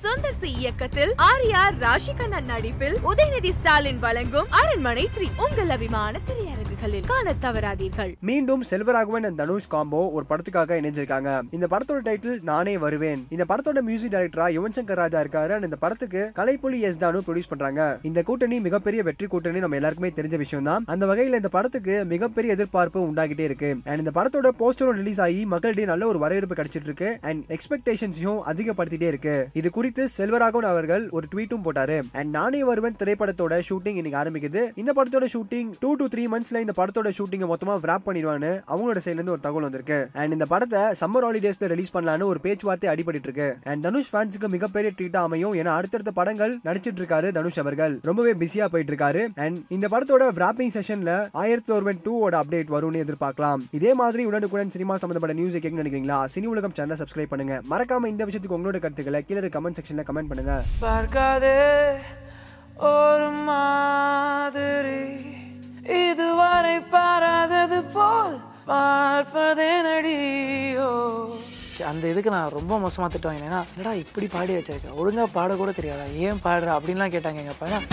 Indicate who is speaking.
Speaker 1: சுந்தர் சி இயக்கத்தில் ஆர்யா ராஷிகண்ணன் நடிப்பில் உதயநிதி ஸ்டாலின் வழங்கும் அரண்மனை த்ரீ. உங்கள் அபிமான திரையரங்குகளில் காண தவறாதீர்கள்.
Speaker 2: மீண்டும் செல்வராகவன் அண்ட் தனுஷ் காம்போ ஒரு படத்துக்காக இணைஞ்சிருக்காங்க. இந்த படத்தோட டைட்டில் நானே வருவேன். இந்த படத்தோட மியூசிக் டைரக்டரா யுவன் சங்கர் ராஜா இருக்காரு அண்ட் இந்த படத்துக்கு கலைப்புலி எஸ் தானு ப்ரொடியூஸ் பண்றாங்க. இந்த கூட்டணி மிகப்பெரிய வெற்றி கூட்டணி நம்ம எல்லாருக்குமே தெரிஞ்ச விஷயம் தான் அந்த வகையில இந்த படத்துக்கு மிகப்பெரிய எதிர்பார்ப்பு உண்டாகிட்டே இருக்கு. அண்ட் இந்த படத்தோட போஸ்டரும் ரிலீஸ் ஆகி மக்களிடையே நல்ல ஒரு வரவேற்பு கிடைச்சிட்டு இருக்கு. அண்ட் எக்ஸ்பெக்டேஷன்ஸையும் அதிகப்படுத்திட்டே இருக்கு. இது குறித்து செல்வராகவன் அவர்கள் ஒரு ட்வீட்டும் போட்டாரு. அண்ட் நானே வருவன் திரைப்படத்தோட ஷூட்டிங் இன்னைக்கு ஆரம்பிக்குது. இந்த படத்தோட ஷூட்டிங் டூ டு த்ரீ மந்த்ஸ்ல இந்த படத்தோட ஷூட்டிங் மொத்தமா விராப் பண்ணிடுவான்னு அவங்களோட சைட்ல இருந்து ஒரு தகவல் வந்திருக்கு. அண்ட் இந்த படத்தை சம்மர் ஹாலிடேஸ்ல ரிலீஸ் பண்ணலான்னு ஒரு பேச்சுவார்த்தை அடிபட்டு இருக்கு. அண்ட் தனுஷ் ஃபேன்ஸுக்கு மிகப்பெரிய ட்ரீட்டா அமையும் ஏன்னா அடுத்தடுத்த படங்கள் நடிச்சிட்டு இருக்காரு தனுஷ் அவர்கள். ரொம்பவே பிஸியா போயிட்டு இருக்காரு. அண்ட் இந்த படத்தோட wrapping செஷன்ல ஆயிரத்தி ஒருவன் டூ ஓட அப்டேட் வரும்னு எதிர்பார்க்கலாம். இதே மாதிரி உடனுக்குடன் சினிமா சம்பந்தப்பட்ட நியூஸ் கேட்க நினைக்கிறீங்களா? சினி உலகம் சேனல் சப்ஸ்கிரைப் பண்ணுங்க. மறக்காம இந்த விஷயத்துக்கு உங்களோட கருத்துக்களை கீழே கமெண்ட் செக்ஷன்ல கமெண்ட் பண்ணுங்க.
Speaker 3: பார்க்காதே ஒரு மாதிரி. இதுவரை பாராதது போல் பார்ப்பதே நடியோ. அந்த இதுக்கு நான் ரொம்ப மோசமாக திட்டுவாங்க. ஏன்னா என்னடா இப்படி பாடி வச்சிருக்கேன் ஒழுங்கா பாட கூட தெரியாதா? ஏன் பாடுற? அப்படின்லாம் கேட்டாங்க எங்கள் பையன்